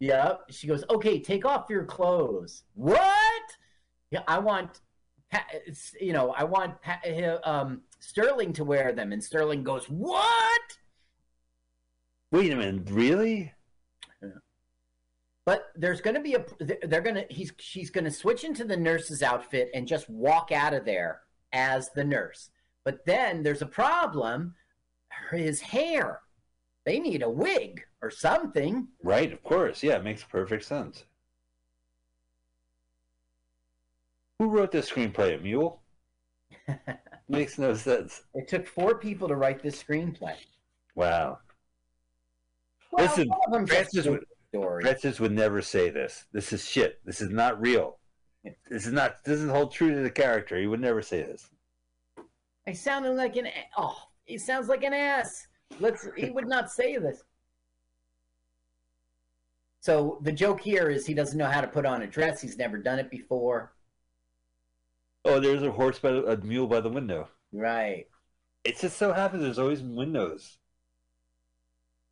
Yep. She goes, okay, take off your clothes. What? Yeah, I want, you know, I want um, Sterling to wear them. And Sterling goes, what? Wait a minute, really? But there's going to be a. They're going to. He's. She's going to switch into the nurse's outfit and just walk out of there as the nurse. But then there's a problem. His hair. They need a wig or something. Right. Of course. Yeah. It makes perfect sense. Who wrote this screenplay? A mule? makes no sense. It took four people to write this screenplay. Wow. Well, Listen, Francis would, Francis would never say this. This is shit. This is not real. This is not. This doesn't hold true to the character. He would never say this. I sounded like an. Oh, he sounds like an ass. Let's. he would not say this. So the joke here is he doesn't know how to put on a dress. He's never done it before. Oh, there's a horse by a mule by the window. Right. It just so happens there's always windows.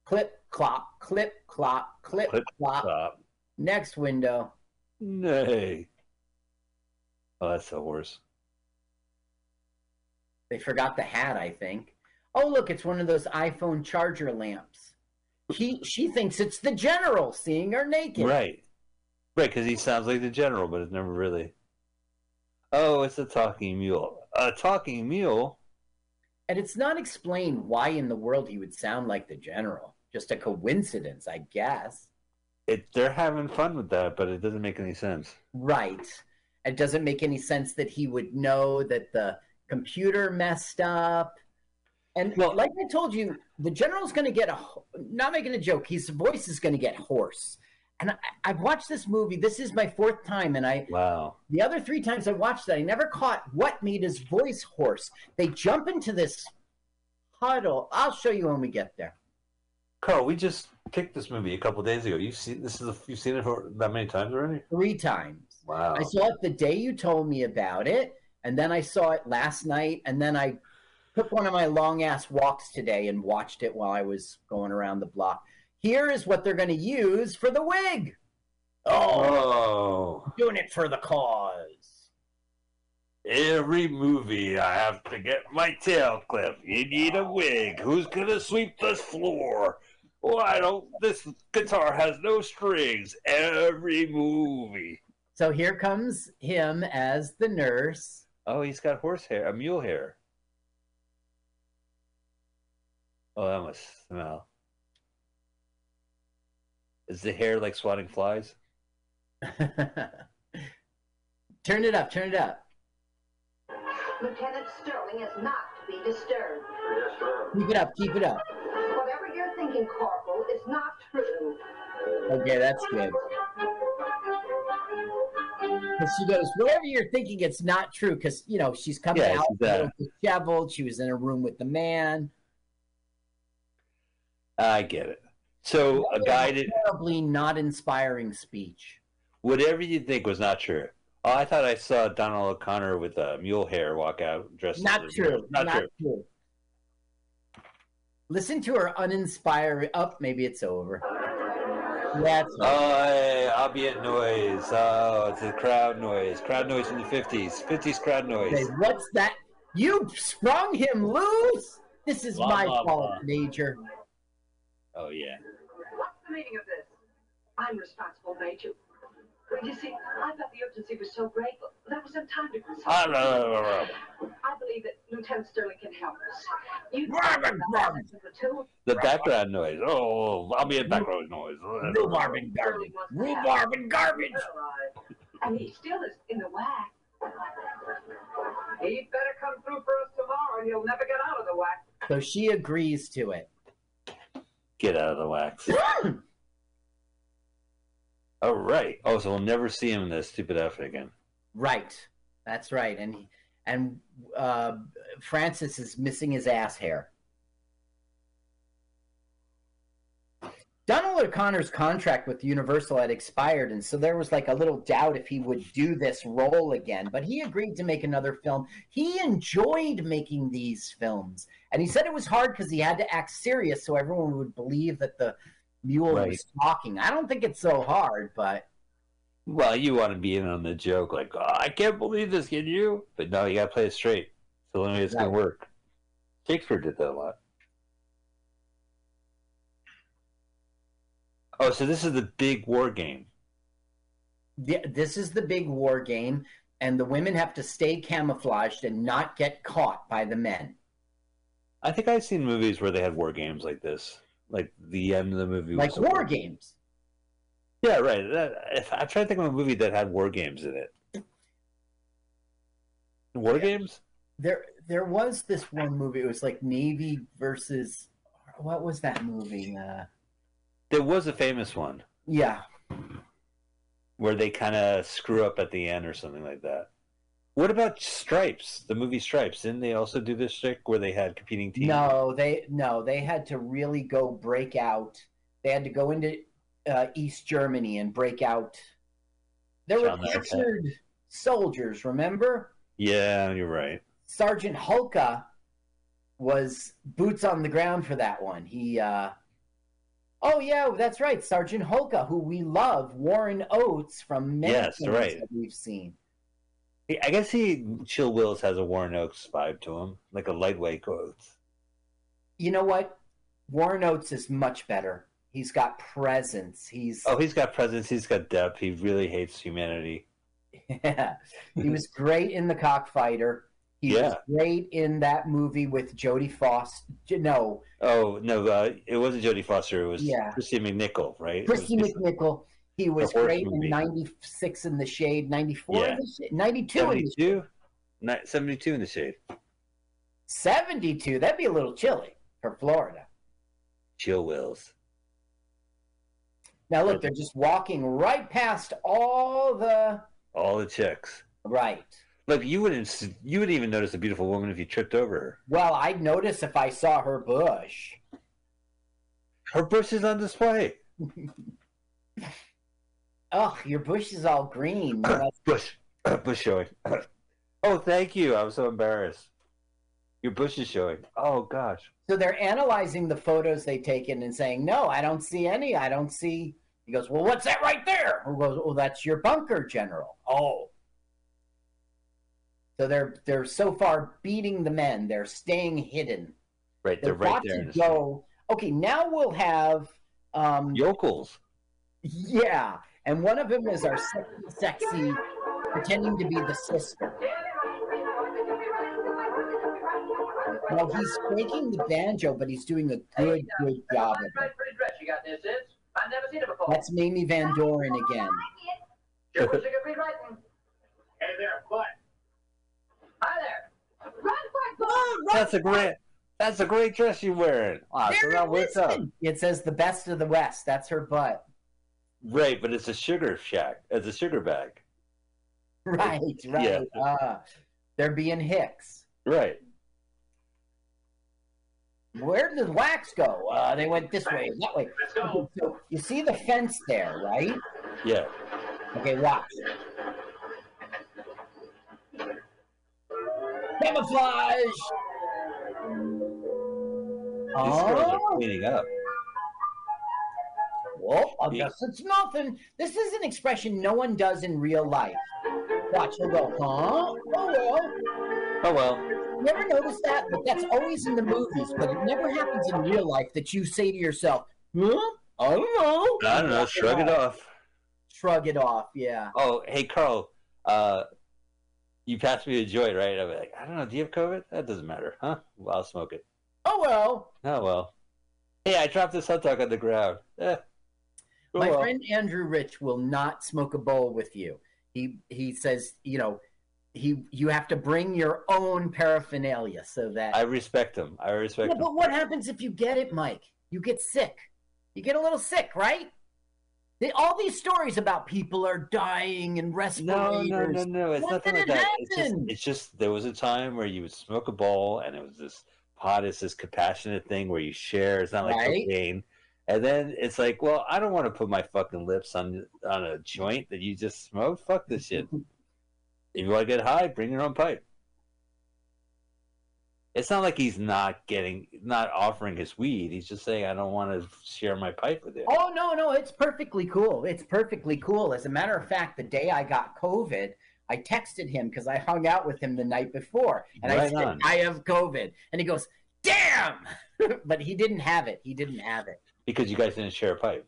Clip, clop, clip, clop, clip, clip clop. clop. Next window. Nay. Oh, that's the horse. They forgot the hat, I think. Oh, look, it's one of those iPhone charger lamps. He, she thinks it's the general seeing her naked. Right. Right, because he sounds like the general, but it's never really. Oh, it's a talking mule. A talking mule? And it's not explained why in the world he would sound like the general just a coincidence, I guess. It they're having fun with that, but it doesn't make any sense. Right. It doesn't make any sense that he would know that the computer messed up. And well, like I told you, the general's going to get a not making a joke. His voice is going to get hoarse. And I, have watched this movie. This is my fourth time, and I wow. The other three times I watched it, I never caught what made his voice hoarse. They jump into this huddle. I'll show you when we get there. Carl, we just picked this movie a couple days ago. You've seen this is a, you've seen it for that many times already? Three times. Wow. I saw it the day you told me about it, and then I saw it last night, and then I took one of my long ass walks today and watched it while I was going around the block. Here is what they're going to use for the wig. Oh, oh. doing it for the cause. Every movie, I have to get my tail clipped. You need a wig. Who's gonna sweep this floor? Oh, Why don't this guitar has no strings every movie? So here comes him as the nurse. Oh, he's got horse hair, a mule hair. Oh, that must smell. Is the hair like swatting flies? turn it up, turn it up. Lieutenant Sterling is not to be disturbed. Yes, ma'am. Keep it up, keep it up Whatever you're thinking, Corporal, is not true. Okay, that's good. Because she goes, whatever you're thinking, it's not true. Because you know she's coming yeah, out uh, disheveled. She was in a room with the man. I get it. So a guided, terribly not inspiring speech. Whatever you think was not true. Oh, I thought I saw Donald O'Connor with a uh, mule hair walk out dressed. Not true. Not, not true. true. Listen to her uninspiring. Up, oh, maybe it's over. That's oh, hey, ambient noise. Oh, it's a crowd noise. Crowd noise in the fifties. Fifties crowd noise. Okay, what's that? You sprung him loose. This is blah, my blah, fault, blah. Major. Oh yeah. What's the meaning of this? I'm responsible, Major. You see, I thought the urgency was so great, but there was ah, no time to consult. I believe that Lieutenant Sterling can help us. You the background noise. Oh, oh I'll be a background noise. Rhubarb and garbage. Rhubarb and garbage. And he still is in the whack. He'd better come through for us tomorrow, and he'll never get out of the whack. So she agrees to it. Get out of the wax. Oh right. Oh, so we'll never see him in that stupid outfit again. Right. That's right. And he, and uh, Francis is missing his ass hair. Donald O'Connor's contract with Universal had expired, and so there was like a little doubt if he would do this role again. But he agreed to make another film. He enjoyed making these films, and he said it was hard because he had to act serious so everyone would believe that the mule right. was talking. I don't think it's so hard, but well, you want to be in on the joke, like, oh, I can't believe this, can you? But no, you got to play it straight. So the only way it's going to work. Shakespeare did that a lot. Oh, so this is the big war game. Yeah, this is the big war game, and the women have to stay camouflaged and not get caught by the men. I think I've seen movies where they had war games like this. Like the end of the movie, like war, war games. Yeah, right. That, I'm trying to think of a movie that had war games in it. War yeah. games? There, there was this one movie. It was like Navy versus. What was that movie? Uh, there was a famous one. Yeah. Where they kind of screw up at the end or something like that. What about Stripes? The movie Stripes didn't they also do this trick where they had competing teams? No, they no, they had to really go break out. They had to go into uh, East Germany and break out. There were captured soldiers, remember? Yeah, you're right. Sergeant Hulka was boots on the ground for that one. He, uh, oh yeah, that's right, Sergeant Hulka, who we love, Warren Oates from many yes, right. that we've seen. I guess he Chill Wills has a Warren Oates vibe to him, like a lightweight Oates. You know what? Warren Oates is much better. He's got presence. He's oh, he's got presence. He's got depth. He really hates humanity. Yeah, he was great in the Cockfighter. He yeah. was great in that movie with Jodie Foster. No. Oh no, uh, it wasn't Jodie Foster. It was yeah. Kristy McNichol, right? Kristy McNichol. He was great movie. in '96 in the Shade, '94 yeah. in the Shade, '92 72? 72 in the Shade. 72. That'd be a little chilly for Florida. Chill Wills. Now look, they're just walking right past all the all the chicks. Right. Look, you wouldn't you wouldn't even notice a beautiful woman if you tripped over her. Well, I'd notice if I saw her bush. Her bush is on display. oh, your bush is all green. bush, bush showing. oh, thank you. I'm so embarrassed. Your bush is showing. Oh gosh. So they're analyzing the photos they've taken and saying, "No, I don't see any. I don't see." He goes, "Well, what's that right there?" Who goes, "Oh, that's your bunker, General." Oh. So they're they're so far beating the men. They're staying hidden. Right, they're, they're right there. To go. Okay, now we'll have um, yokels. Yeah, and one of them is our sexy, sexy pretending to be the sister. Well, he's faking the banjo, but he's doing a good, good job of it. You got this, I've never seen it before. That's Mamie Van Doren again. Hey there, what? Hi there. That's a great. That's a great dress you're wearing. Wow, so that works up. It says the best of the West. That's her butt. Right, but it's a sugar shack. It's a sugar bag. Right, right. Yeah. Uh, they're being hicks. Right. Where did the wax go? Uh, they went this way, that way. So you see the fence there, right? Yeah. Okay, watch. Camouflage. These oh. girls are cleaning up. Well, I guess it's nothing. This is an expression no one does in real life. Watch, he'll go, huh? Oh well. Oh well. Never noticed that, but that's always in the movies. But it never happens in real life that you say to yourself, huh? I don't know. I don't know. Shrug it off. Shrug it off, yeah. Oh, hey, Carl. Uh, you passed me a joint, right? I'm like, I don't know. Do you have COVID? That doesn't matter, huh? Well, I'll smoke it. Oh well. Oh well. Hey, I dropped this hot dog on the ground. Eh. Oh, My well. friend Andrew Rich will not smoke a bowl with you. He he says, you know, he you have to bring your own paraphernalia so that I respect him. I respect yeah, him. But what happens if you get it, Mike? You get sick. You get a little sick, right? They, all these stories about people are dying and respirators. No, no, no, no. It's what nothing like that. It's just, it's just there was a time where you would smoke a bowl, and it was this pot is this compassionate thing where you share. It's not like right? cocaine. And then it's like, well, I don't want to put my fucking lips on on a joint that you just smoked. Fuck this shit. If you want to get high, bring your own pipe. It's not like he's not getting, not offering his weed. He's just saying, I don't want to share my pipe with you. Oh, no, no. It's perfectly cool. It's perfectly cool. As a matter of fact, the day I got COVID, I texted him because I hung out with him the night before. And right I said, on. I have COVID. And he goes, damn. but he didn't have it. He didn't have it. Because you guys didn't share a pipe.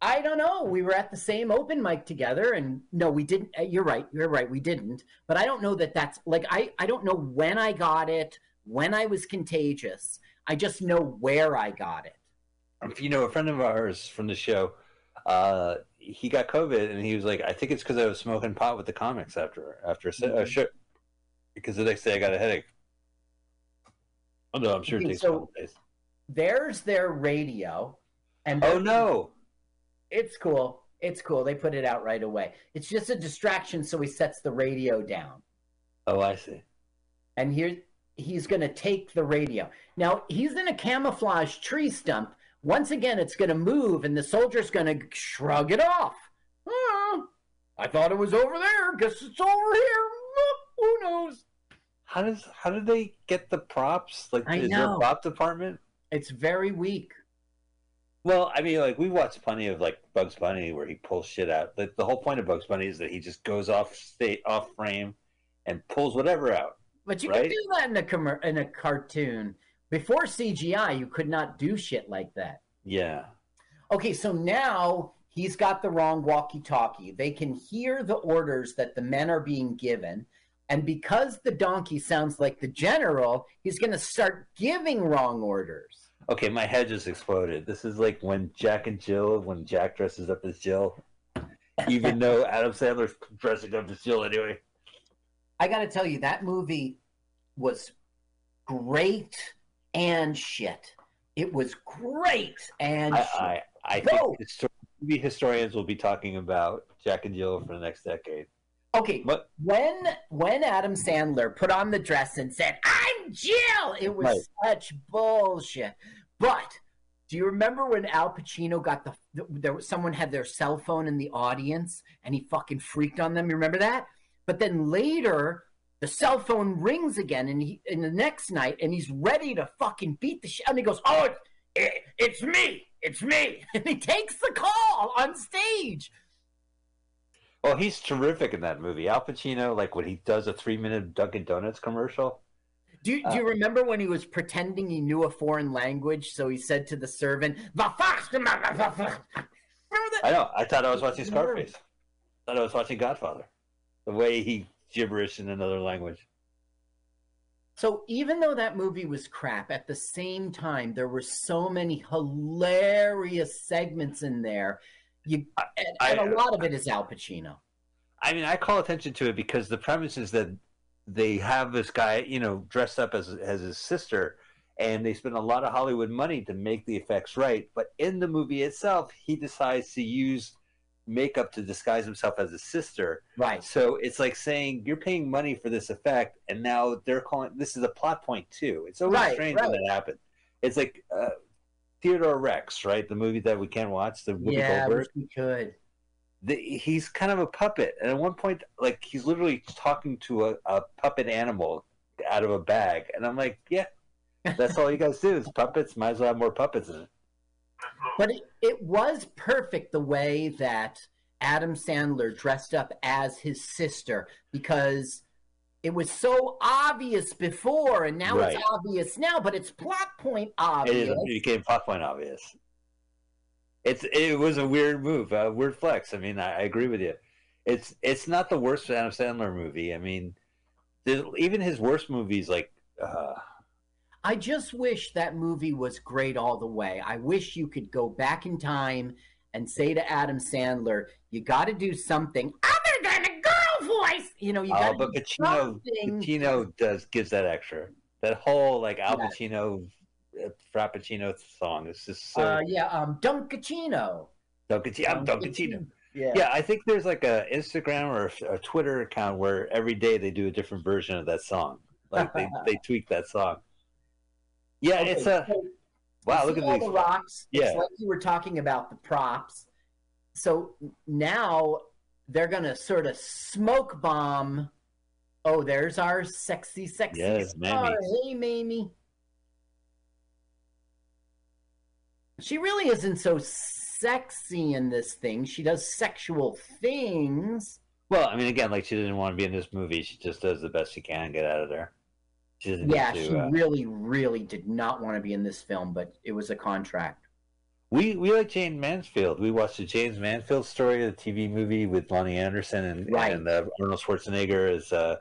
I don't know. We were at the same open mic together, and no, we didn't. Uh, you're right. You're right. We didn't. But I don't know that that's like I. I don't know when I got it, when I was contagious. I just know where I got it. If you know a friend of ours from the show, uh, he got COVID, and he was like, "I think it's because I was smoking pot with the comics after after a, mm-hmm. a show, because the next day I got a headache." Oh no, I'm sure okay, it takes so days. There's their radio, and oh no, it's cool. It's cool. They put it out right away. It's just a distraction, so he sets the radio down. Oh, I see. And here he's going to take the radio. Now he's in a camouflage tree stump. Once again, it's going to move, and the soldier's going to shrug it off. Oh, I thought it was over there. Guess it's over here. Hmm, who knows? How does how did they get the props? Like, I is know. there a prop department? It's very weak. Well, I mean, like we watched plenty of like Bugs Bunny where he pulls shit out. Like, the whole point of Bugs Bunny is that he just goes off state, off frame, and pulls whatever out. But you right? can do that in a com- in a cartoon. Before CGI, you could not do shit like that. Yeah. Okay, so now he's got the wrong walkie-talkie. They can hear the orders that the men are being given. And because the donkey sounds like the general, he's going to start giving wrong orders. Okay, my head just exploded. This is like when Jack and Jill, when Jack dresses up as Jill, even though Adam Sandler's dressing up as Jill anyway. I got to tell you, that movie was great and shit. It was great and I, I, I think histor- movie historians will be talking about Jack and Jill for the next decade. Okay, but when when Adam Sandler put on the dress and said, "I'm Jill," it was right. such bullshit. But do you remember when Al Pacino got the there was someone had their cell phone in the audience and he fucking freaked on them? You remember that? But then later the cell phone rings again and he in the next night and he's ready to fucking beat the shit and he goes, "Oh, it, it, it's me. It's me." And he takes the call on stage. Well, he's terrific in that movie. Al Pacino, like when he does a three-minute Dunkin' Donuts commercial. Do you, do you uh, remember when he was pretending he knew a foreign language? So he said to the servant, "The fox." I know. I thought I was watching Scarface. I thought I was watching Godfather. The way he gibberish in another language. So even though that movie was crap, at the same time there were so many hilarious segments in there you and, I, and a lot of it is Al Pacino. I mean, I call attention to it because the premise is that they have this guy, you know, dressed up as as his sister, and they spend a lot of Hollywood money to make the effects right. But in the movie itself, he decides to use makeup to disguise himself as a sister. Right. So it's like saying you're paying money for this effect, and now they're calling this is a plot point too. It's always right, strange right. when that happens. It's like uh, Theodore Rex, right? The movie that we can't watch, the Whoopi yeah, Goldberg. we could. The, he's kind of a puppet, and at one point, like he's literally talking to a, a puppet animal out of a bag, and I'm like, yeah, that's all you guys do is puppets. Might as well have more puppets in it. But it, it was perfect the way that Adam Sandler dressed up as his sister because it was so obvious before, and now right. it's obvious now, but it's plot point obvious. It, is, it became plot point obvious. It's it was a weird move, a weird flex. I mean, I, I agree with you. It's it's not the worst Adam Sandler movie. I mean, even his worst movies, like. Uh, I just wish that movie was great all the way. I wish you could go back in time and say to Adam Sandler, "You got to do something other than a girl voice. You know, you got. to Oh, but Pacino, Pacino does gives that extra. That whole like Al Pacino, yeah. Uh, Frappuccino song is just so. Uh, yeah, um, Dunkaccino. Dunkaccino. I'm Dunkaccino. Yeah. yeah, I think there's like a Instagram or a, a, Twitter account where every day they do a different version of that song. Like they, they tweak that song. Yeah, okay, it's a so wow. Look at all these the rocks. Yeah, it's like you were talking about the props. So now they're going to sort of smoke bomb Oh, there's our sexy, sexy yes, star. Hey, Mamie. She really isn't so sexy in this thing. She does sexual things. Well, I mean, again, like she didn't want to be in this movie. She just does the best she can get out of there. Yeah, to, she uh... really, really did not want to be in this film, but it was a contract. We we like Jayne Mansfield. We watched the Jayne Mansfield story, the TV movie with Loni Anderson and, right. and uh, Arnold Schwarzenegger as uh,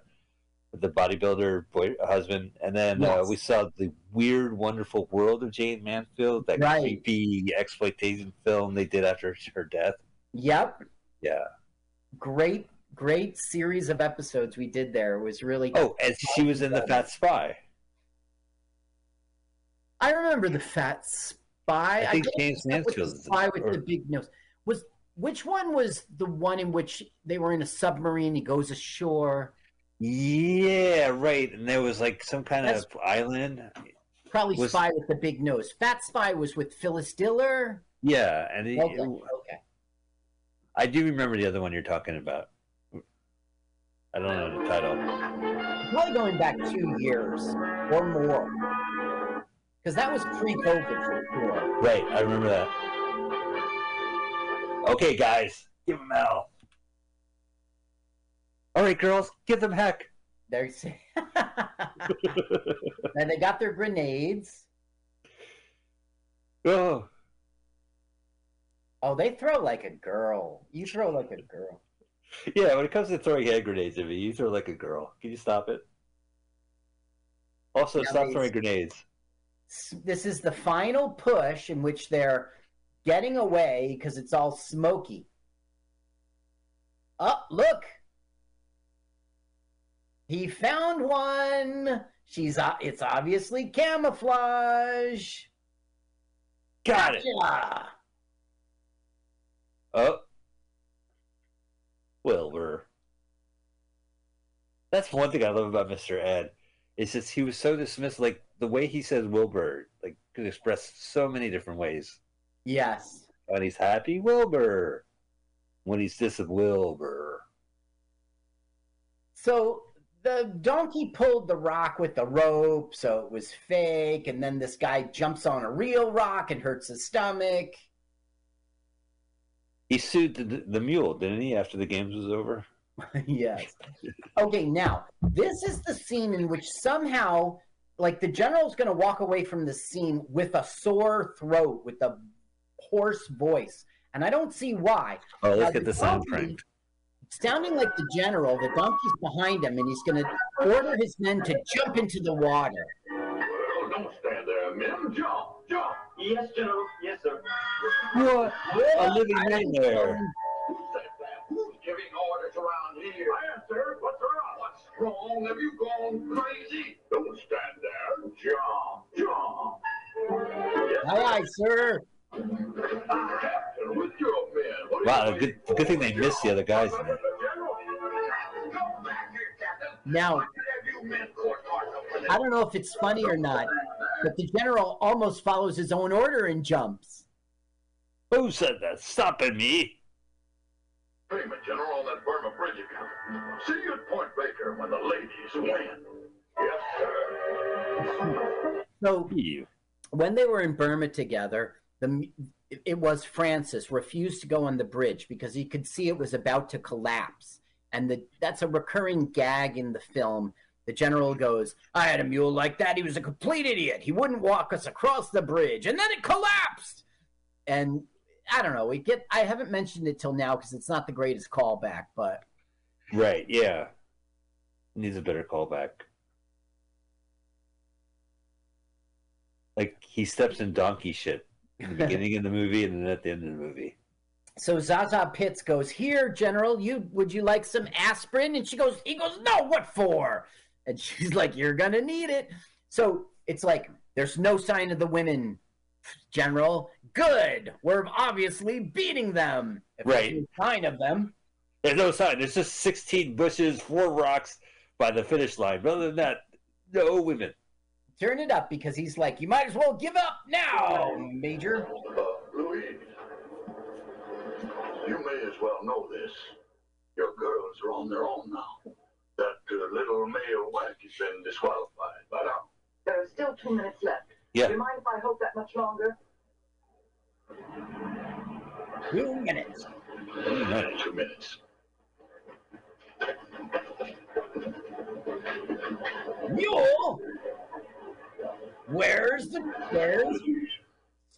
the bodybuilder boy husband, and then uh, yes. we saw the weird, wonderful world of Jayne Mansfield, that right. creepy exploitation film they did after her death. Yep. Yeah. Great, great series of episodes we did there. Was really. Oh, and she was in the Fat Spy. I remember the Fat Spy. I think I Jayne Mansfield the spy with or... the big nose. Was which one was the one in which they were in a submarine? He goes ashore. Yeah, right. And there was like some kind That's of island. Probably was... Spy with the big nose. Fat Spy was with Phyllis Diller. Yeah, and okay. okay. I do remember the other one you're talking about. I don't know the title. Probably going back two years or more, because that was pre-COVID for sure. Right, I remember that. Okay, guys, give them hell. All right, girls, give them heck. There's and they got their grenades. Oh. Oh, they throw like a girl. You throw like a girl. Yeah, when it comes to throwing hand grenades at me, you throw like a girl. Can you stop it? Also, now stop throwing grenades. This is the final push in which they're getting away because it's all smoky. Oh, look! He found one. She's uh, it's obviously camouflage. Got gotcha. it. Oh. Wilbur. That's one thing I love about Mr. Ed. Is just he was so dismissed. Like the way he says Wilbur, like could express so many different ways. Yes. When he's happy, Wilbur. When he's dis Wilbur. So the donkey pulled the rock with the rope, so it was fake. And then this guy jumps on a real rock and hurts his stomach. He sued the, the mule, didn't he, after the games was over? yes. Okay, now, this is the scene in which somehow, like, the general's going to walk away from the scene with a sore throat, with a hoarse voice. And I don't see why. Oh, let's now, get the sound cranked sounding like the general. The donkey's behind him, and he's going to order his men to jump into the water. Oh, don't stand there, men. Jump, jump. Yes, General. Yes, sir. What? A living nightmare. Who said that? Who's giving orders around here? I am, sir. What's wrong? What's wrong? Have you gone crazy? Don't stand there. Jump, jump. Yes, aye, aye, sir. Wow, good good thing they missed the other guys. In Now, I don't know if it's funny or not, but the general almost follows his own order and jumps. Who said that? Stopping me? Payment, General, on that Burma Bridge account. See you at Point Baker when the ladies win. Yes, sir. So, when they were in Burma together, the it was Francis refused to go on the bridge because he could see it was about to collapse. And the, that's a recurring gag in the film. The general goes, I had a mule like that. He was a complete idiot. He wouldn't walk us across the bridge. And then it collapsed. And I don't know. We get I haven't mentioned it till now because it's not the greatest callback, but Right, yeah. Needs a better callback. Like he steps in donkey shit in the beginning of the movie and then at the end of the movie. So ZaSu Pitts goes, "Here, General, you would you like some aspirin?" And she goes, "He goes, no, what for?" And she's like, "You're gonna need it." So it's like there's no sign of the women, General. Good, we're obviously beating them. If right, no sign of them. There's no sign. There's just 16 bushes, four rocks by the finish line. Other than that, no women turn it up because he's like, you might as well give up now, Major. Uh, Louise, you may as well know this. Your girls are on their own now. that uh, little male whack has been disqualified by now. There are still two minutes left. Yeah. Do you mind if I hold that much longer? Two minutes. Two minutes. Two minutes. Mule. Where's the where's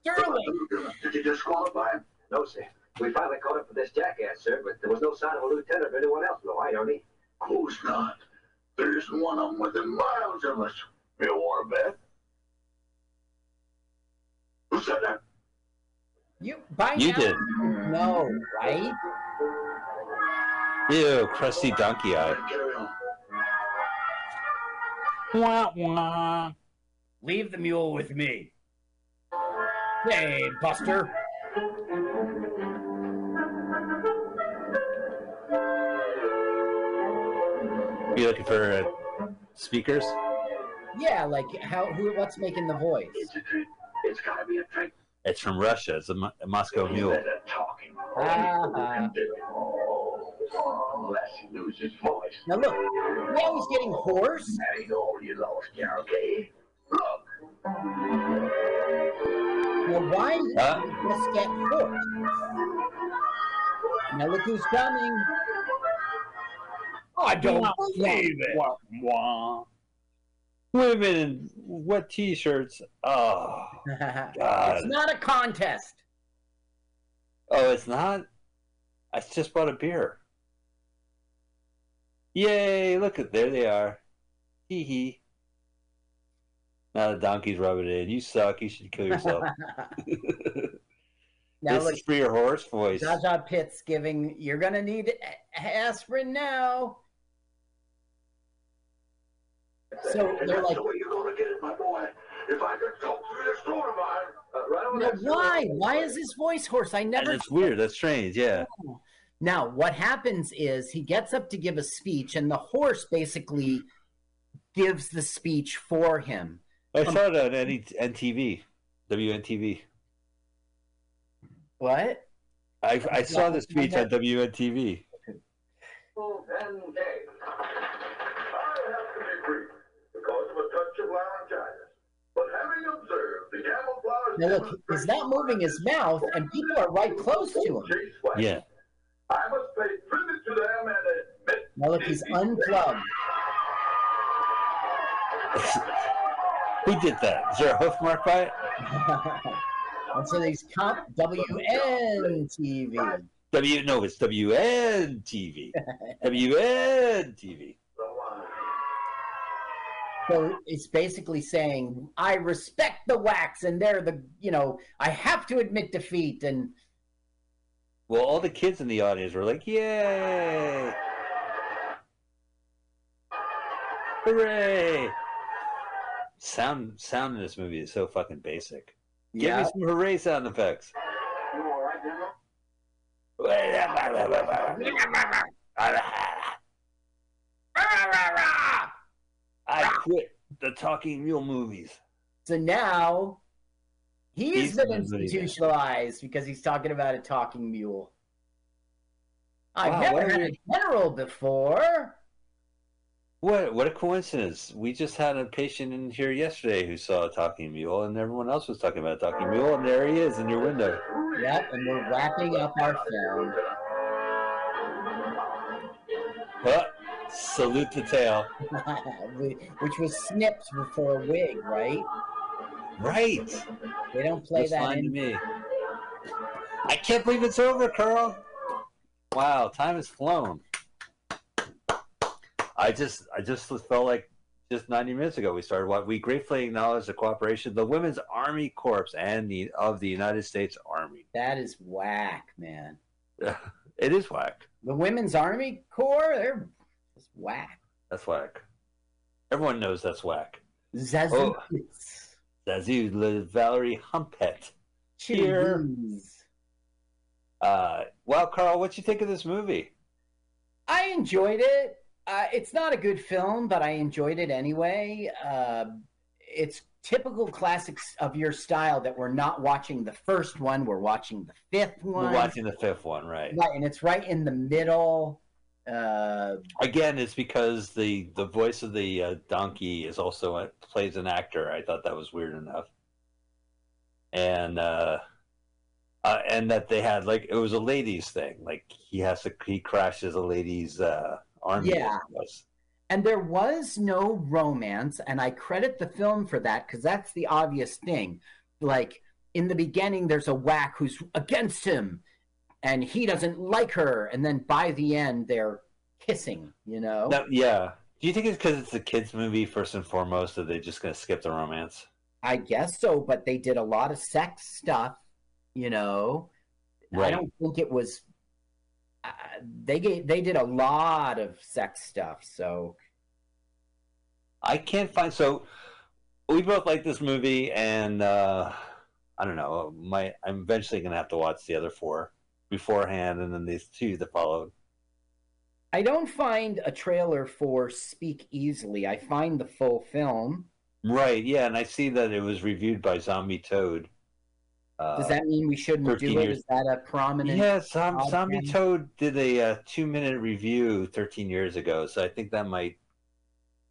Sterling? Did you disqualify him? No, sir. We finally caught up with this jackass, sir, but there was no sign of a lieutenant or anyone else. No, I, Ernie. Of course not. There isn't one of them within miles of us. You want to bet? Who said that? You by You now did. No, right? Ew, crusty donkey eye. Wah, wah. Leave the mule with me. Hey, Buster. You looking for uh, speakers? Yeah, like how who what's making the voice? It's. It's got to be a trick. It's from Russia. It's a, Mo- a Moscow You mule. better talking. Ah. Unless he loses his voice. Now look, now he's getting hoarse. That ain't all you lost, yeah, okay? Look. Well, why did Huh? he just get hoarse? Now look who's coming. I don't believe it. Wah, wah. Women in wet t-shirts. Oh, God. it's not a contest. Oh, it's not? I just bought a beer. Yay, look at there they are. Hee hee. Now the donkey's rubbing it in. You suck. You should kill yourself. now this look, is for your horse voice. ZaSu Pitt's giving. You're gonna need aspirin now. So And they're that's like, the way you're gonna get it, my boy. If I could talk through this door of mine. Uh, right on now that, sir. why? Why is his voice hoarse? I and never. it's weird. That's strange. Yeah. Now, what happens is he gets up to give a speech, and the horse basically gives the speech for him. I Um, saw it on NT NTV, WNTV. What? I, I saw the speech on WNTV. And hey. I have to be brief because of a touch of laryngitis. But having observed the camouflage. Now, look, he's not moving his mouth, and people are right close to him. Yeah. I must pay tribute to them and admit. Now, look, he's unplugged. Who did that? Is there a hoof mark by it? and so these comp WNTV. W no, it's WNTV. WNTV. So it's basically saying, I respect the wax, and they're the, you know, I have to admit defeat. And Well, all the kids in the audience were like, "Yay! Hooray!" Sound sound in this movie is so fucking basic. Give yeah, me some hooray sound effects. You all right, General? I quit the talking mule movies. so now he's He's been institutionalized because he's talking about a talking mule. I've Wow, never had weird- a general before. What what a coincidence! We just had a patient in here yesterday who saw a talking mule, and everyone else was talking about a talking mule, and there he is in your window. Yep, and we're wrapping up our film. Salute the tail. Which was snipped before a wig, right? Right. They don't play Looks that fine to in. me. I can't believe it's over, Carl. Wow, time has flown. I just, I just felt like just 90 minutes ago we started. What we gratefully acknowledge the cooperation of the Women's Army Corps and the of the United States Army. That is whack, man. It is whack. The Women's Army Corps, they're whack. That's whack. Everyone knows that's whack. Zazu. Oh. Zazu Le- Valerie Humpet. Cheers. Uh, well, Carl, what you think of this movie? I enjoyed it. Uh, it's not a good film, but I enjoyed it anyway. Uh, it's typical classics of your style that we're not watching the first one, we're watching the fifth one. We're watching the fifth one, right? Right, and it's right in the middle. Uh, Again, it's because the the voice of the uh, donkey is also a, plays an actor. I thought that was weird enough, and uh, uh, and that they had like it was a ladies thing. Like he has to he crashes a lady's uh, army. Yeah. and there was no romance, and I credit the film for that because that's the obvious thing. Like in the beginning, there's a whack who's against him, and he doesn't like her, and then by the end, they're kissing. You know? Now, yeah. Do you think it's because it's a kids' movie first and foremost that they're just going to skip the romance? I guess so, but they did a lot of sex stuff. You know, Right. I don't think it was. Uh, they gave, they did a lot of sex stuff, so I can't find so we both like this movie and uh I don't know, my I'm eventually gonna have to watch the other four beforehand and then these two that followed. I don't find a trailer for Speak Easily. I find the full film. Right, yeah, and I see that it was reviewed by Zombie Toad. Uh, Does that mean we shouldn't do 13 it? years- Is that a prominent? yeah, Zom-? Zombie Toad did a uh, two minute review 13 years ago, so I think that might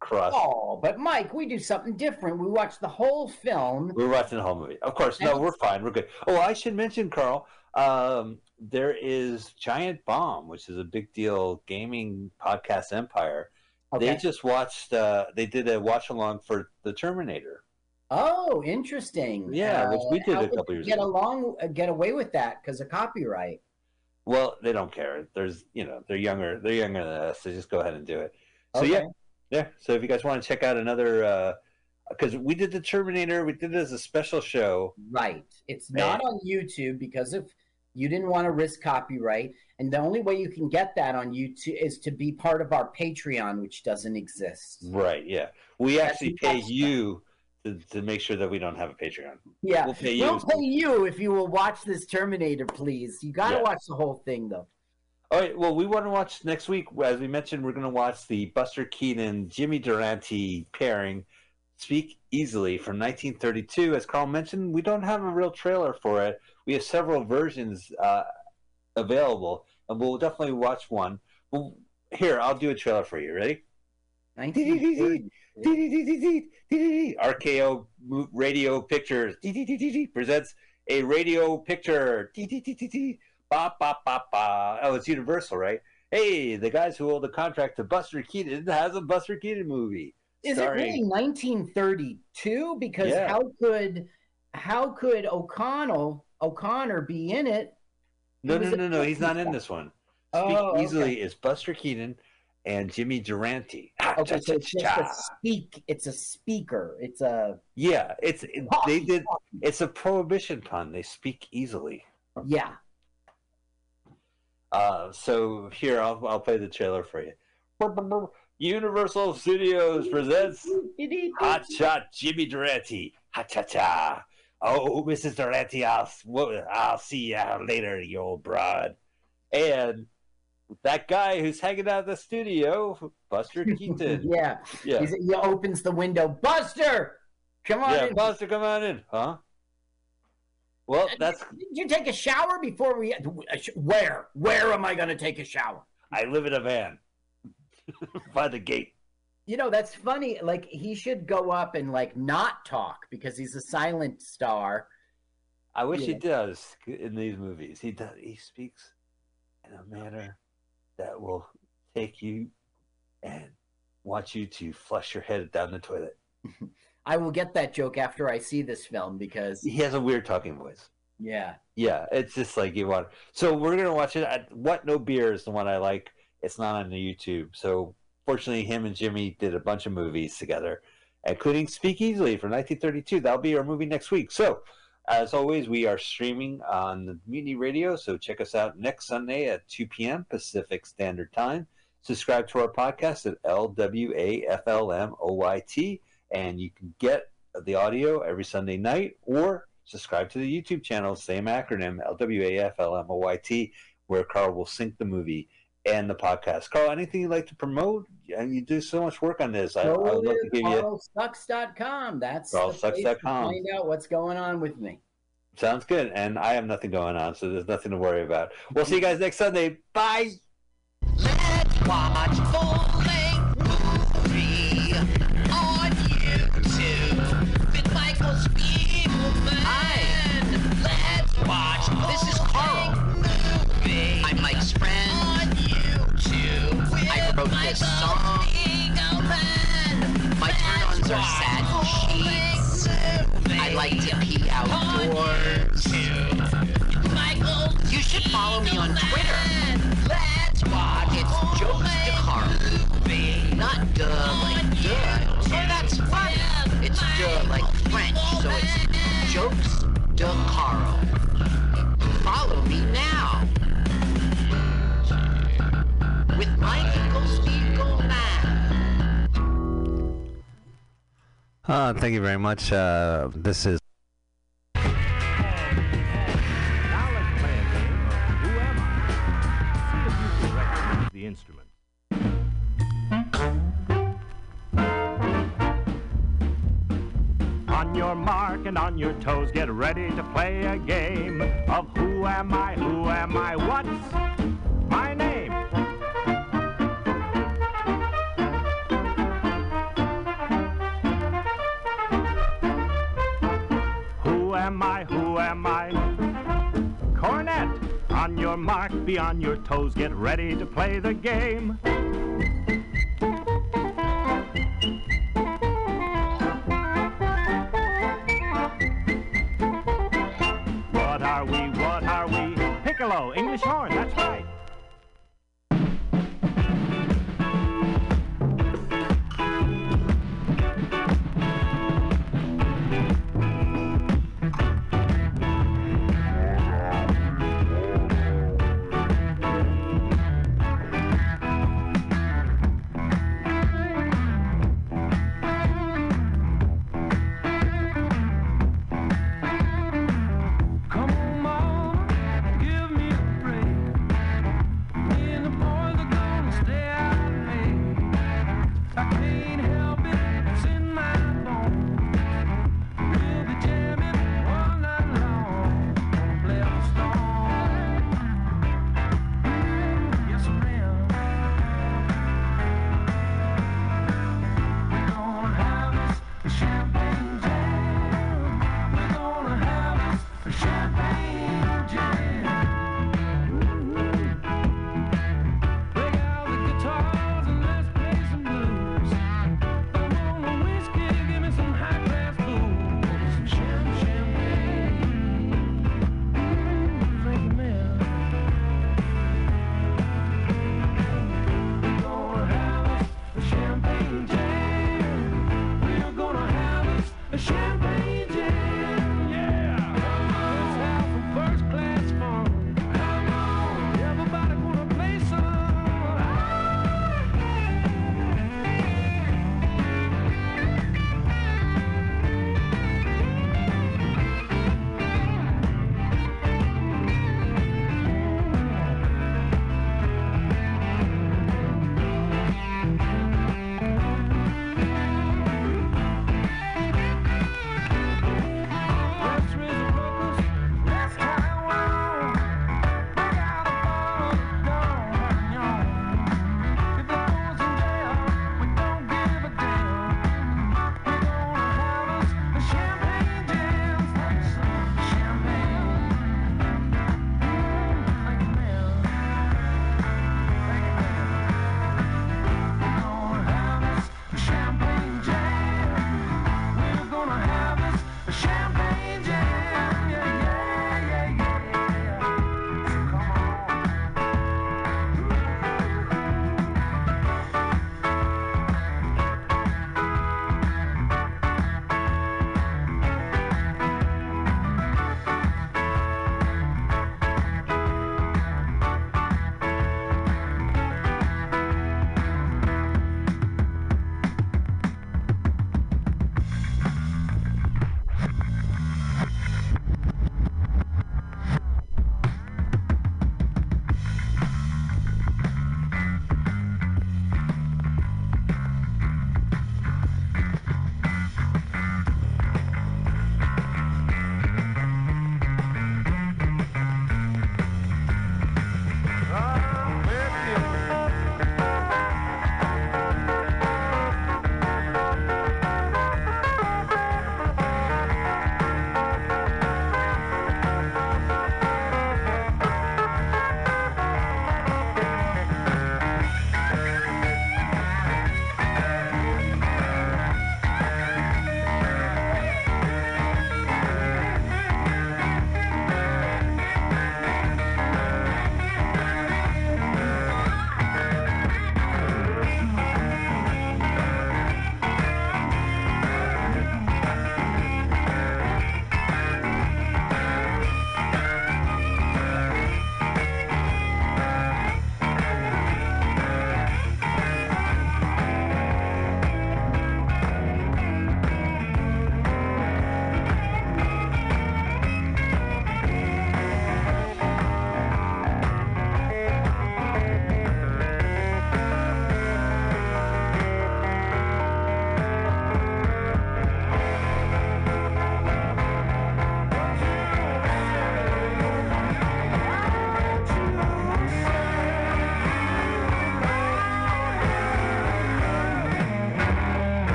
cross. Oh, but Mike, we do something different. We watch the whole film. We're watching the whole movie. Of course, no, we're fine. We're good. Oh, I should mention, Carl, um, there is Giant Bomb, which is a big deal gaming podcast empire. Okay. They just watched, uh, they did a watch along for The Terminator. oh, interesting. Yeah, which we did a couple years get ago. along, uh, get away with that because of copyright. Well, they don't care. There's, you know, they're younger. They're younger than us. So just go ahead and do it. So Okay. yeah, yeah. So if you guys want to check out another, because we did The Terminator, we did it as a special show. Right. It's not on YouTube because if you didn't want to risk copyright, and the only way you can get that on YouTube is to be part of our Patreon, which doesn't exist. Right. Yeah. We That's actually pay you to, to make sure that we don't have a Patreon. Yeah, We'll pay you. we'll pay you if you will watch this Terminator, please. You got to Yeah. watch the whole thing, though. All right. Well, we want to watch next week. As we mentioned, we're going to watch the Buster Keaton Jimmy Durante pairing, "Speak Easily" from 1932. As Carl mentioned, we don't have a real trailer for it. We have several versions uh, available, and we'll definitely watch one. Well, here, I'll do a trailer for you. Ready? RKO Radio Pictures presents a radio picture. Ba, ba, ba, ba. Oh, it's Universal, right? Hey, the guys who hold the contract to Buster Keaton has a Buster Keaton movie. Is Sorry. it really 1932? Because Yeah. how could how could O'Connell O'Connor be in it? No, no, no, no. He's not in this one. Speak Oh, okay. Easily is Buster Keaton and Jimmy Durante. Okay, so it's just a speak. It's a speaker. It's a Yeah, it's it- they did. It's a prohibition pun. They speak easily. yeah. Uh, so here I'll I'll play the trailer for you. Universal Studios presents Hot Shot Jimmy Durante. Ha cha cha. Oh, oh Mrs. Durante, I'll I'll see you later, you old broad. And that guy who's hanging out in the studio, Buster Keaton. yeah. yeah, He's, he opens the window. Buster, come on yeah. in. Buster, come on in, huh? Well, uh, that's Did you take a shower before we? Where? Where am I going to take a shower? I live in a van by the gate. You know, that's funny. Like he should go up and like not talk because he's a silent star. I wish he does in these movies. He does. He speaks in a manner that will take you and want you to flush your head down the toilet. I will get that joke after I see this film because He has a weird talking voice. yeah. Yeah, it's just like you want. So we're gonna watch it. At what no beer is the one I like. It's not on the YouTube. So fortunately, him and Jimmy did a bunch of movies together, including Speak Easily from 1932. That'll be our movie next week. So. As always, we are streaming on the Mutiny Radio, so check us out next Sunday at 2 p.m. Pacific Standard Time. Subscribe to our podcast at LWAFLMOYT, and you can get the audio every Sunday night or subscribe to the YouTube channel, same acronym, LWAFLMOYT, where Carl will sync the movie and the podcast. Carl, anything you'd like to promote? And you do so much work on this. I, I would love to to give you. carlsucks.com. That's the place to carlsucks.com. find out what's going on with me. Sounds good. And I have nothing going on, so there's nothing to worry about. We'll see you guys next Sunday. Bye. Let's watch Song. Spiegelman. My turn-ons are sad sheets. I like to pee outdoors. Michael You should follow me on Twitter. Let's watch It's Jokes to Carl. Not duh like duh. So that's funny. It's duh like French, so it's Jokes de Uh, thank you very much. Uh, this is. Be on your toes, get ready to play the game.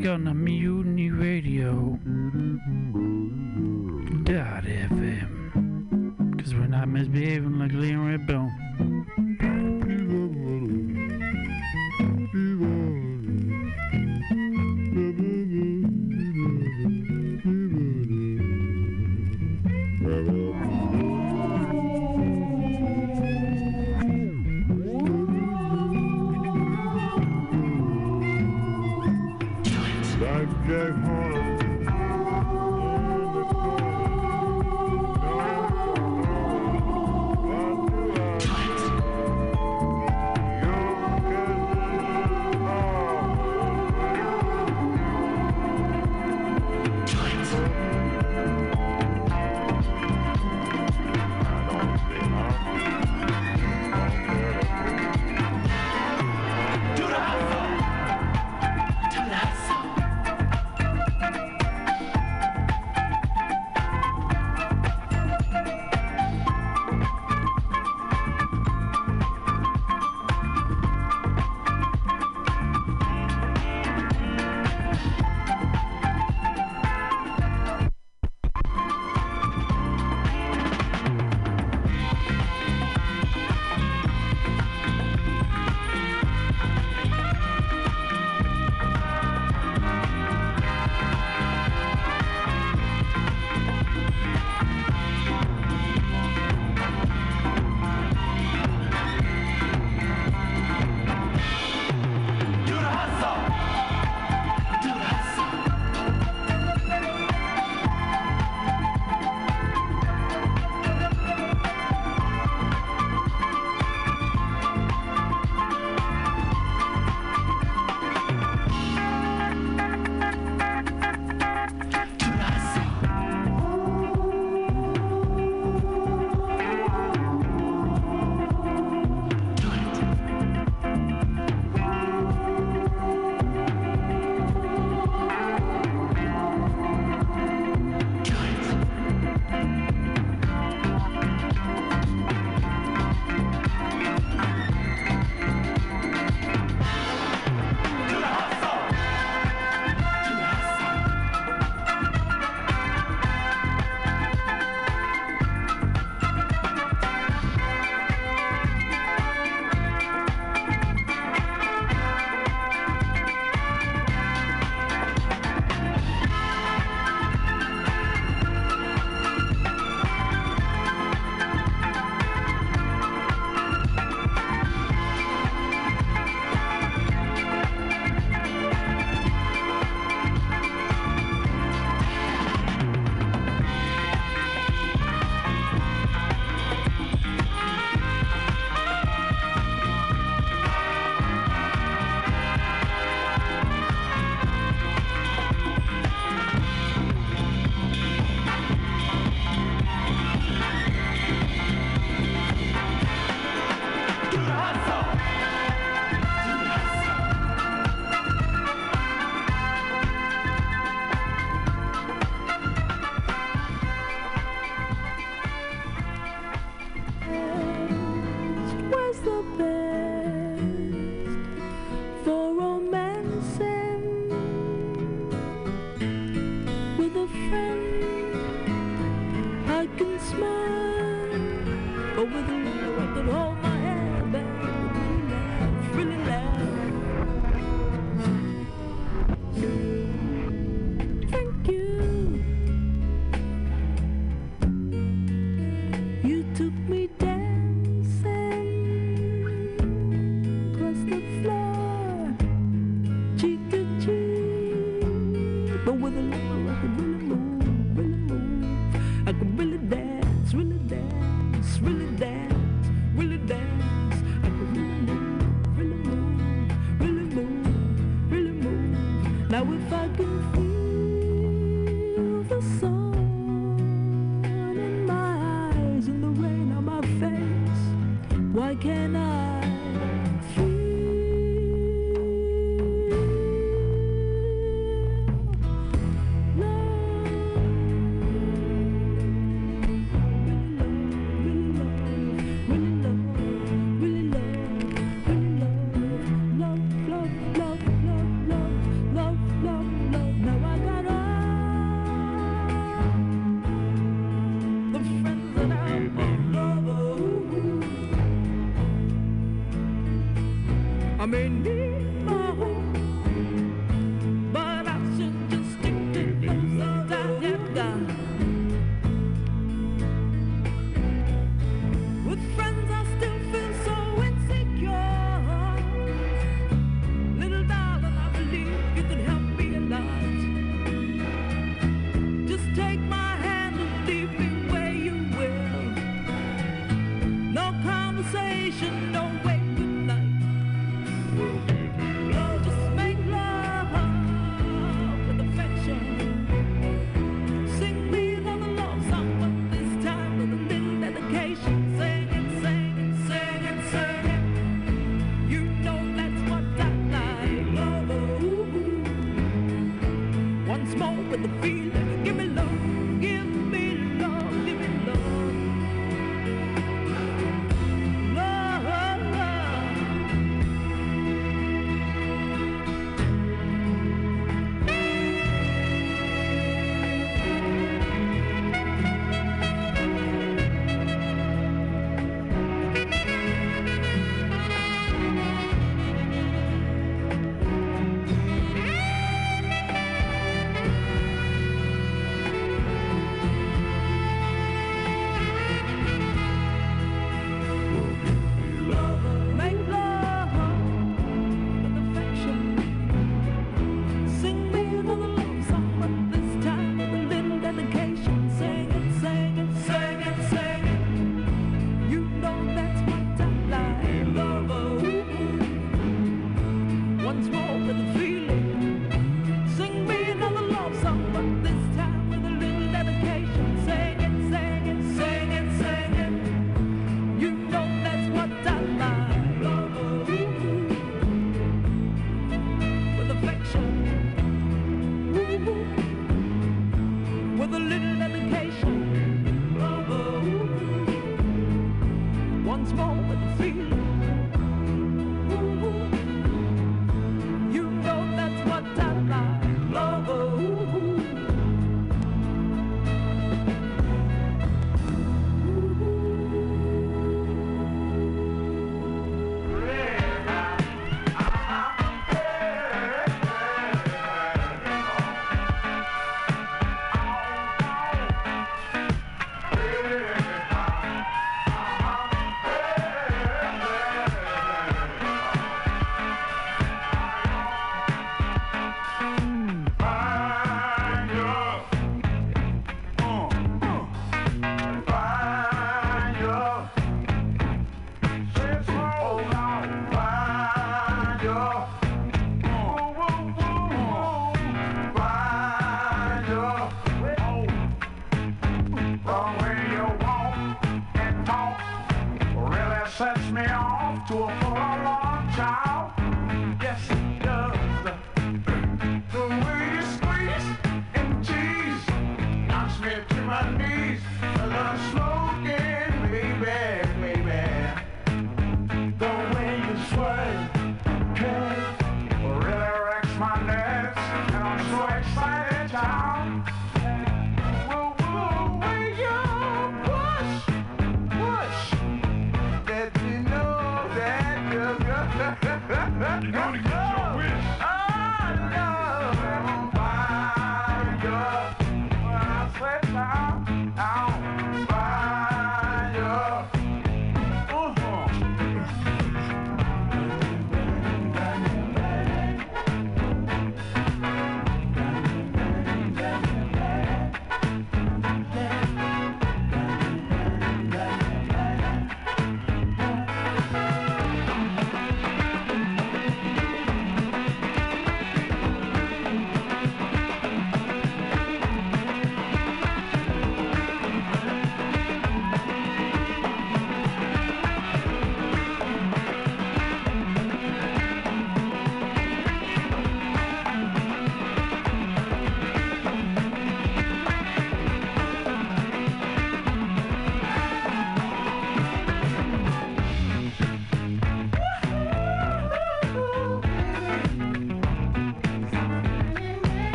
Plastic on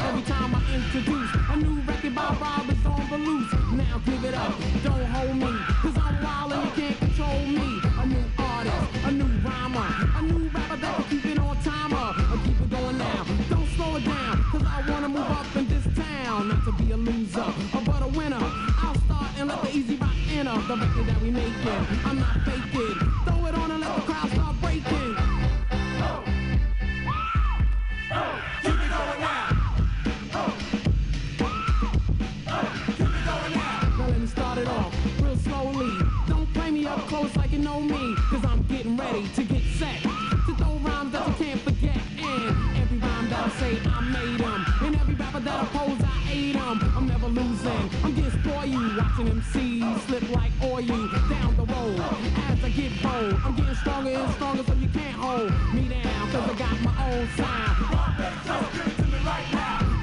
Every time I introduce a new record by Rob is on the loose. Now give it up, don't hold me, cause I'm wild and you can't control me. A new artist, a new rhymer, a new rapper that will keep it on timer. I keep it going now, don't slow it down, cause I wanna move up in this town. Not to be a loser, but a winner. I'll start and let the E-Z Rock enter. The record that we making, I'm not faking. say I made him. And every rapper that oppose, I ate him. I'm never losing. I'm getting spoiled. Watching MCs slip like oil down the road. As I get bold, I'm getting stronger and stronger so you can't hold me down. Cause I got my own sound.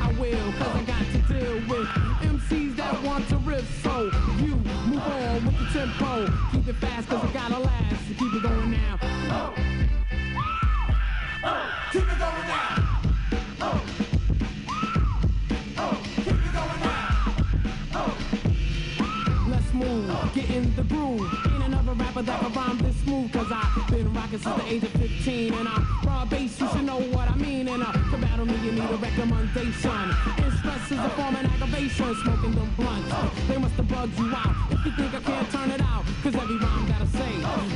I will, cause I got to deal with MCs that want to rip. So you move on with the tempo. Keep it fast cause rapper that rhyme this smooth. Cause I've been rocking since the age of 15. And I'm Rob Base, you should know what I mean. And uh, to battle me, you need a recommendation. And stress is a form of aggravation. Smoking them blunts, they must have bugged you out. If you think I can't turn it out, cause every rhyme gotta say,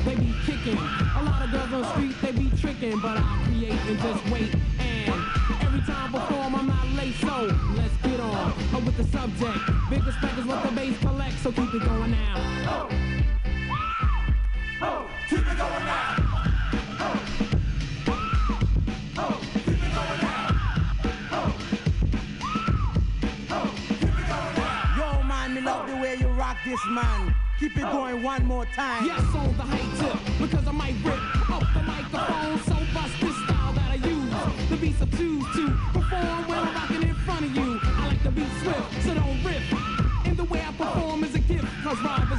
they be kicking. A lot of girls on the street, they be tricking. But I create and just wait. And every time perform, I'm not late. So let's get on with the subject. Big respect is what the bass collects, so keep it going now. This, man. Keep it going one more time. Yes, on the high tip, because I might rip up the microphone. So bust this style that I use. The beats I choose to perform when I'm rocking in front of you. I like to be swift, so don't rip. And the way I perform is a gift, cause Rob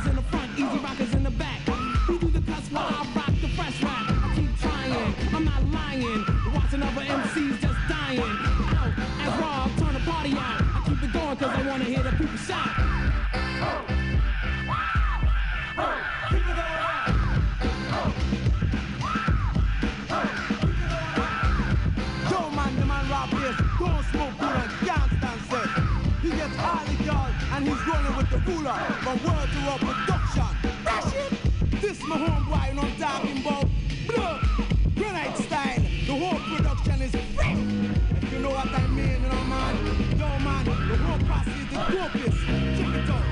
I'm. Watching other MCs just dying. Out as Rob turn the party out. I keep it going cause I wanna hear the people shout. Rap this. Don't smoke good and he's rolling with the ruler from word to word production. That's it. This my homeboy, you know I'm talking about. Blood, grenade style. The whole production is fresh. If you know what I mean, you know, man. Yo, man, the whole posse is the dopest. Check it out.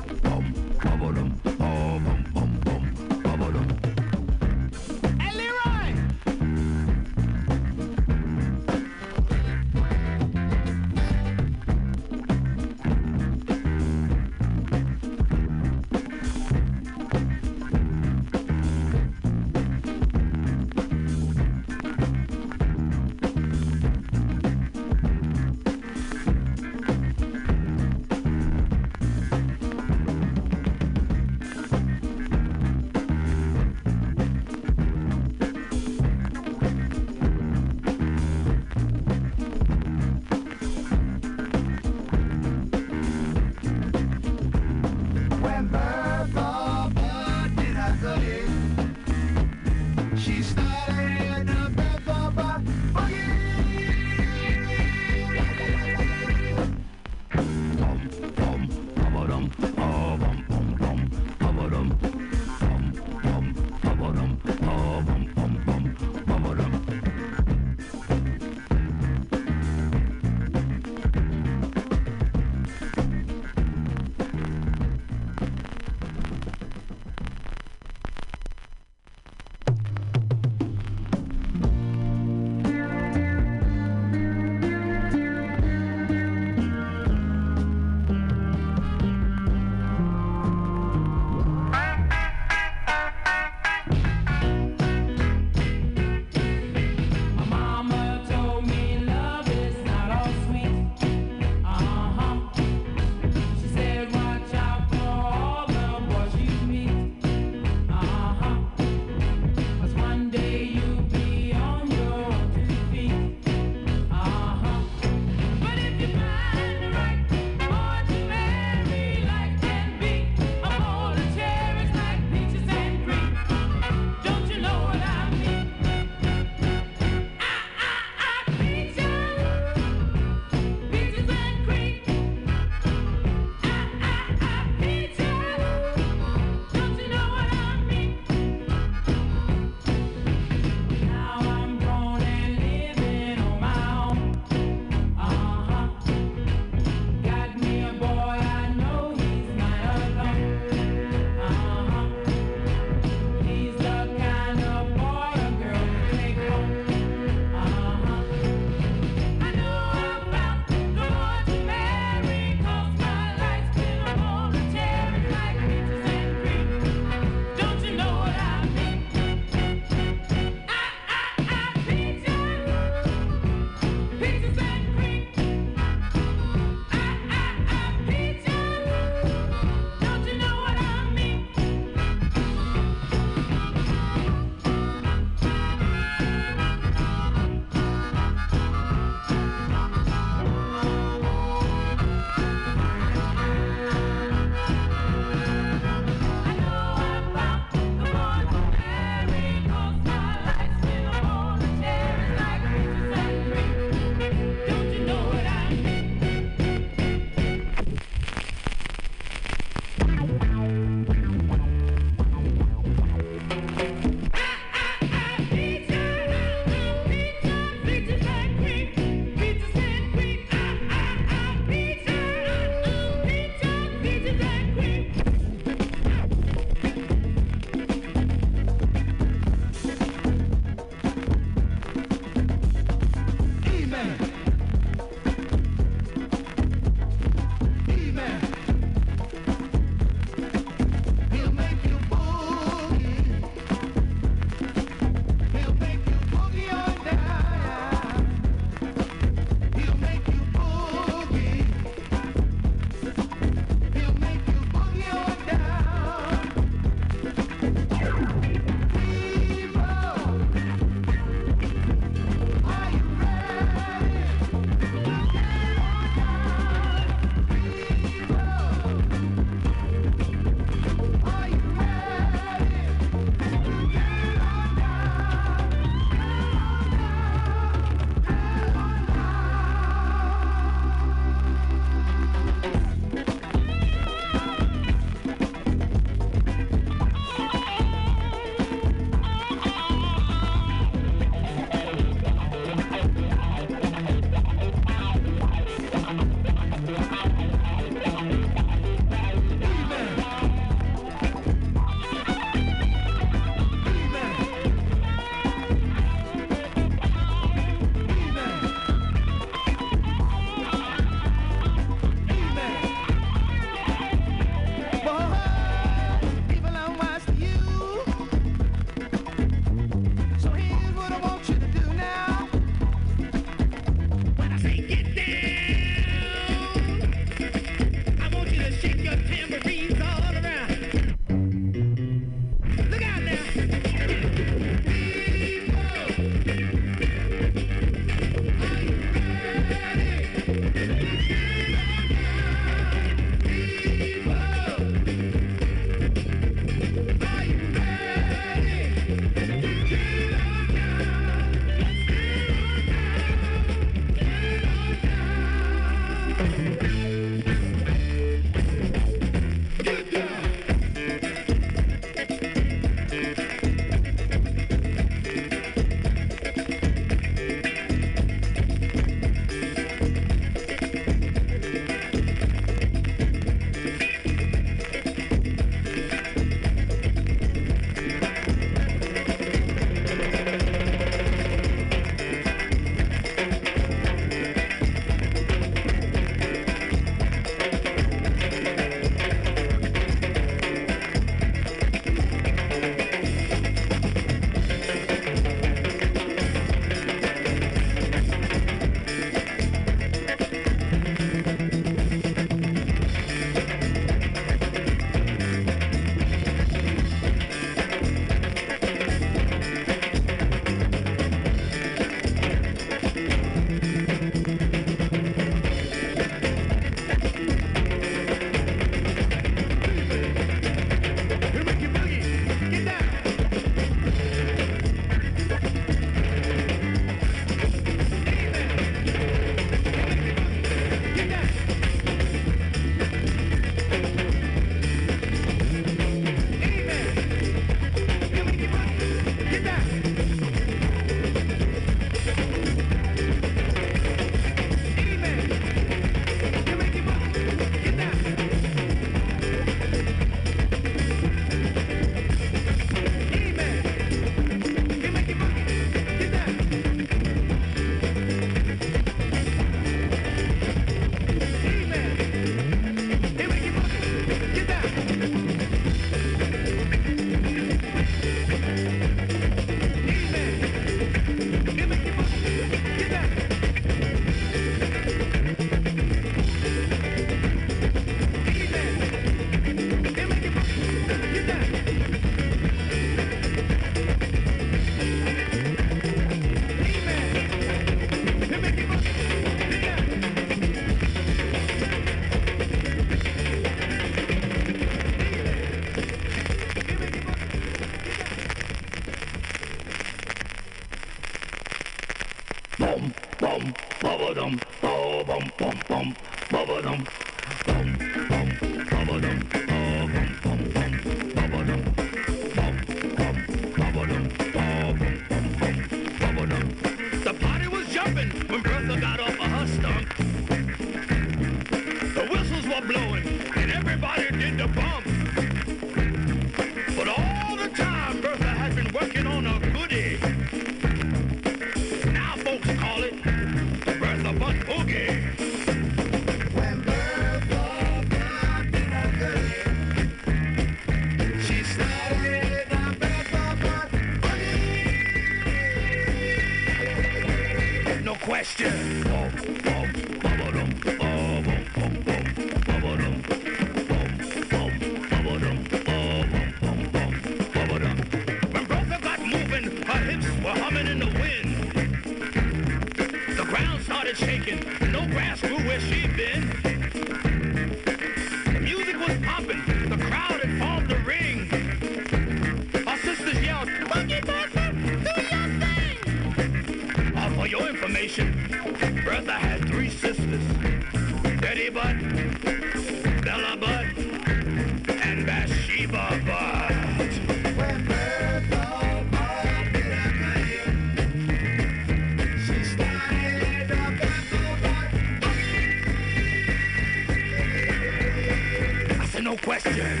No question.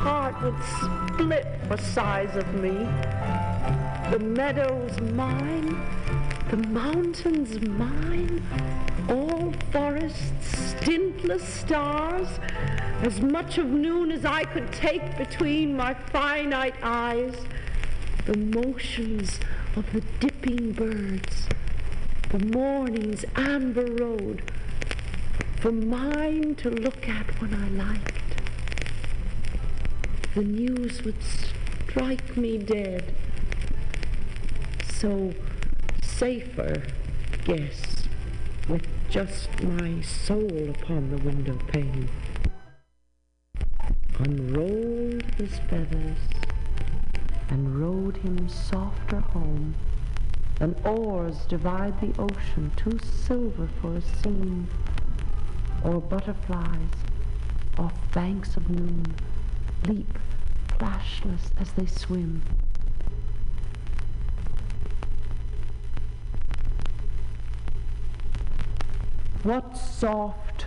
Heart would split for size of me. The meadow's mine, the mountains mine, all forests, stintless stars, as much of noon as I could take between my finite eyes, the motions of the dipping birds, the morning's amber road, for mine to look at when I liked. The news would strike me dead. So safer, guess, with just my soul upon the window pane. Unrolled his feathers and rowed him softer home than oars divide the ocean, too silver for a seam, or butterflies off banks of noon leap flashless as they swim. What soft,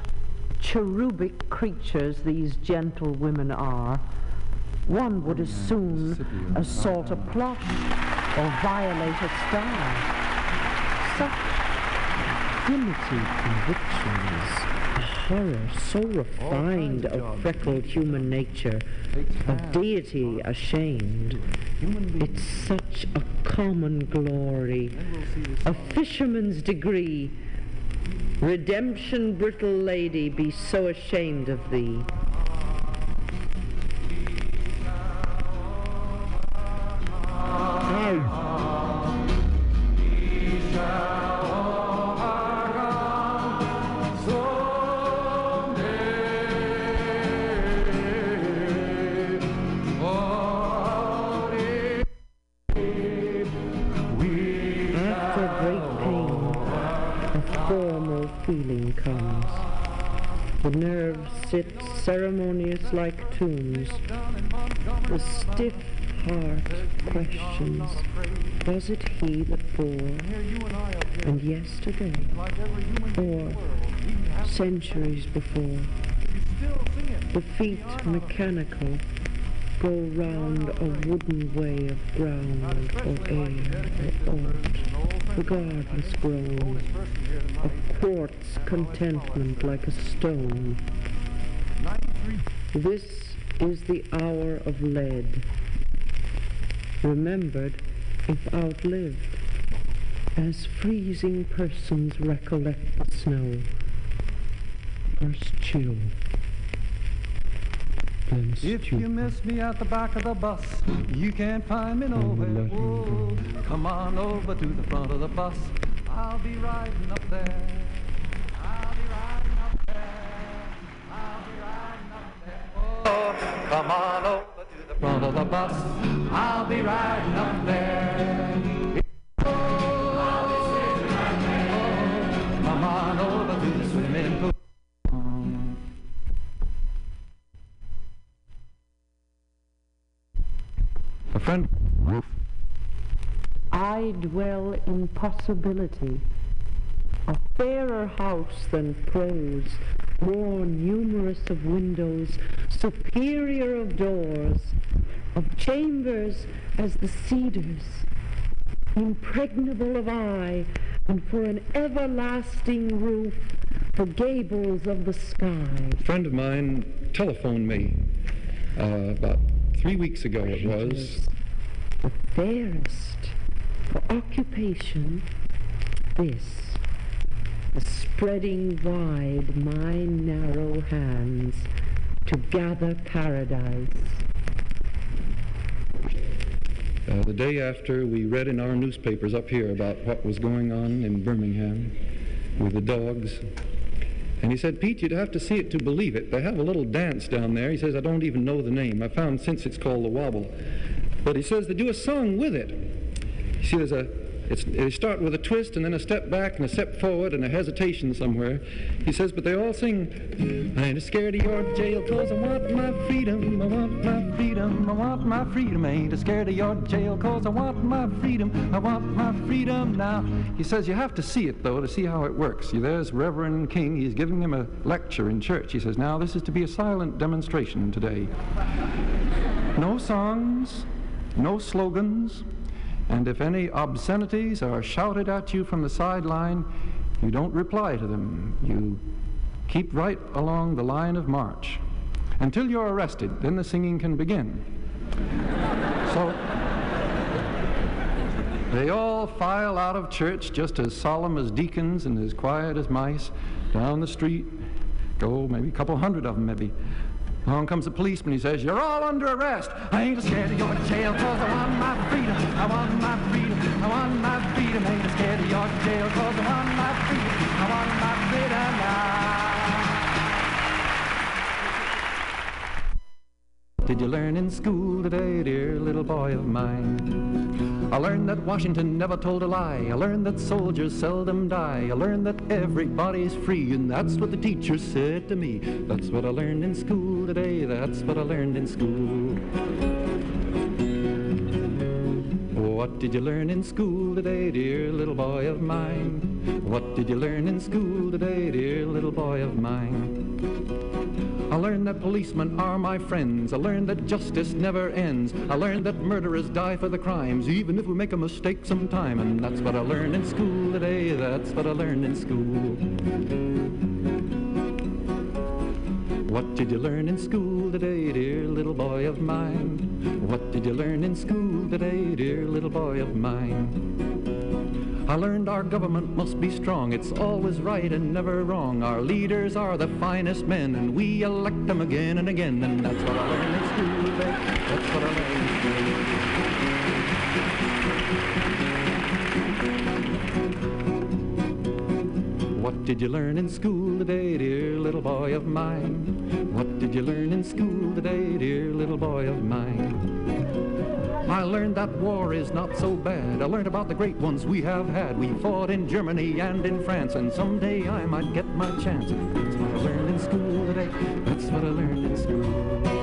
cherubic creatures these gentle women are. One would as soon assault a plush or violate a star. Such primitive convictions, horror so refined of freckled human nature, of deity ashamed. It's such a common glory, a fisherman's degree. Redemption, brittle lady, be so ashamed of thee. After feeling comes. The nerves sit ceremonious like tombs. The stiff heart questions, was it he that bore? And yesterday, or centuries before? The feet mechanical go round a wooden way of ground or air or ought, regardless grown, of quartz contentment like a stone. This is the hour of lead, remembered if outlived, as freezing persons recollect the snow. First chill, If you miss me at the back of the bus, you can't find me nowhere. Whoa, come on over to the front of the bus. I'll be riding up there. I'll be riding up there. I'll be riding up there. Oh, come on over to the front of the bus. I'll be riding up there. Dwell in possibility, a fairer house than prose, more numerous of windows, superior of doors, of chambers as the cedars, impregnable of eye, and for an everlasting roof, the gables of the sky. A friend of mine telephoned me uh, about three weeks ago. It was. The fairest for occupation, this, the spreading wide my narrow hands to gather paradise. Uh, the day after, we read in our newspapers up here about what was going on in Birmingham with the dogs. And he said, Pete, you'd have to see it to believe it. They have a little dance down there. He says, I don't even know the name. I found since it's called the Wobble. But he says they do a song with it. You see, there's a, It's, they start with a twist and then a step back and a step forward and a hesitation somewhere. He says, but they all sing, I ain't scared of your jail cause I want my freedom, I want my freedom, I want my freedom. I ain't scared of your jail cause I want my freedom, I want my freedom now. He says you have to see it though to see how it works. See, there's Reverend King, he's giving him a lecture in church. He says, now this is to be a silent demonstration today. No songs, no slogans, and if any obscenities are shouted at you from the sideline, you don't reply to them. You keep right along the line of march until you're arrested. Then the singing can begin. so they all file out of church just as solemn as deacons and as quiet as mice down the street. Go maybe a couple hundred of them, maybe. Along comes the policeman. He says, You're all under arrest. I ain't scared of your jail cause I want my freedom. I want my freedom. I want my freedom. Ain't scared of your jail cause I want my freedom. I want my freedom now. Did you learn in school today, dear little boy of mine? I learned that Washington never told a lie. I learned that soldiers seldom die. I learned that everybody's free, and that's what the teacher said to me. That's what I learned in school today. That's what I learned in school. What did you learn in school today, dear little boy of mine? What did you learn in school today, dear little boy of mine? I learned that policemen are my friends. I learned that justice never ends. I learned that murderers die for the crimes, even if we make a mistake sometime. And that's what I learned in school today. That's what I learned in school. What did you learn in school today, dear little boy of mine? What did you learn in school today, dear little boy of mine? I learned our government must be strong. It's always right and never wrong. Our leaders are the finest men, and we elect them again and again. And that's what I learned in school today. That's what I learned. What did you learn in school today, dear little boy of mine? What did you learn in school today, dear little boy of mine? I learned that war is not so bad. I learned about the great ones we have had. We fought in Germany and in France, and someday I might get my chance. That's what I learned in school today. That's what I learned in school.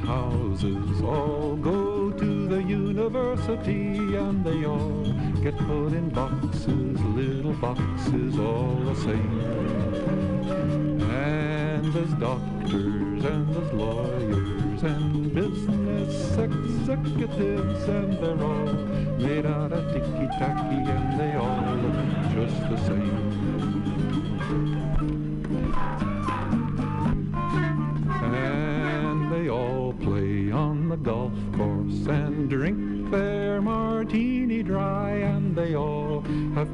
The houses all go to the university and they all get put in boxes, little boxes all the same. And there's doctors and there's lawyers and business executives and they're all made out of ticky-tacky and they all look just the same.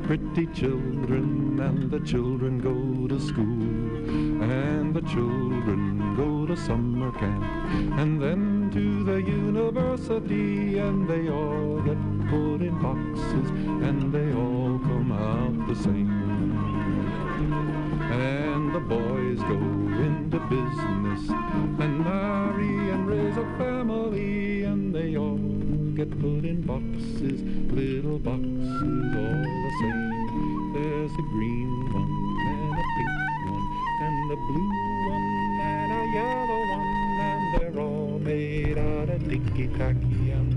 Pretty children, and the children go to school. And the children go to summer camp, and then to the university. And they all get put in boxes, and they all come out the same. And the boys go into business and marry and raise a family, and they all get put in boxes, little boxes all. There's a green one and a pink one and a blue one and a yellow one, and they're all made out of ticky-tacky, and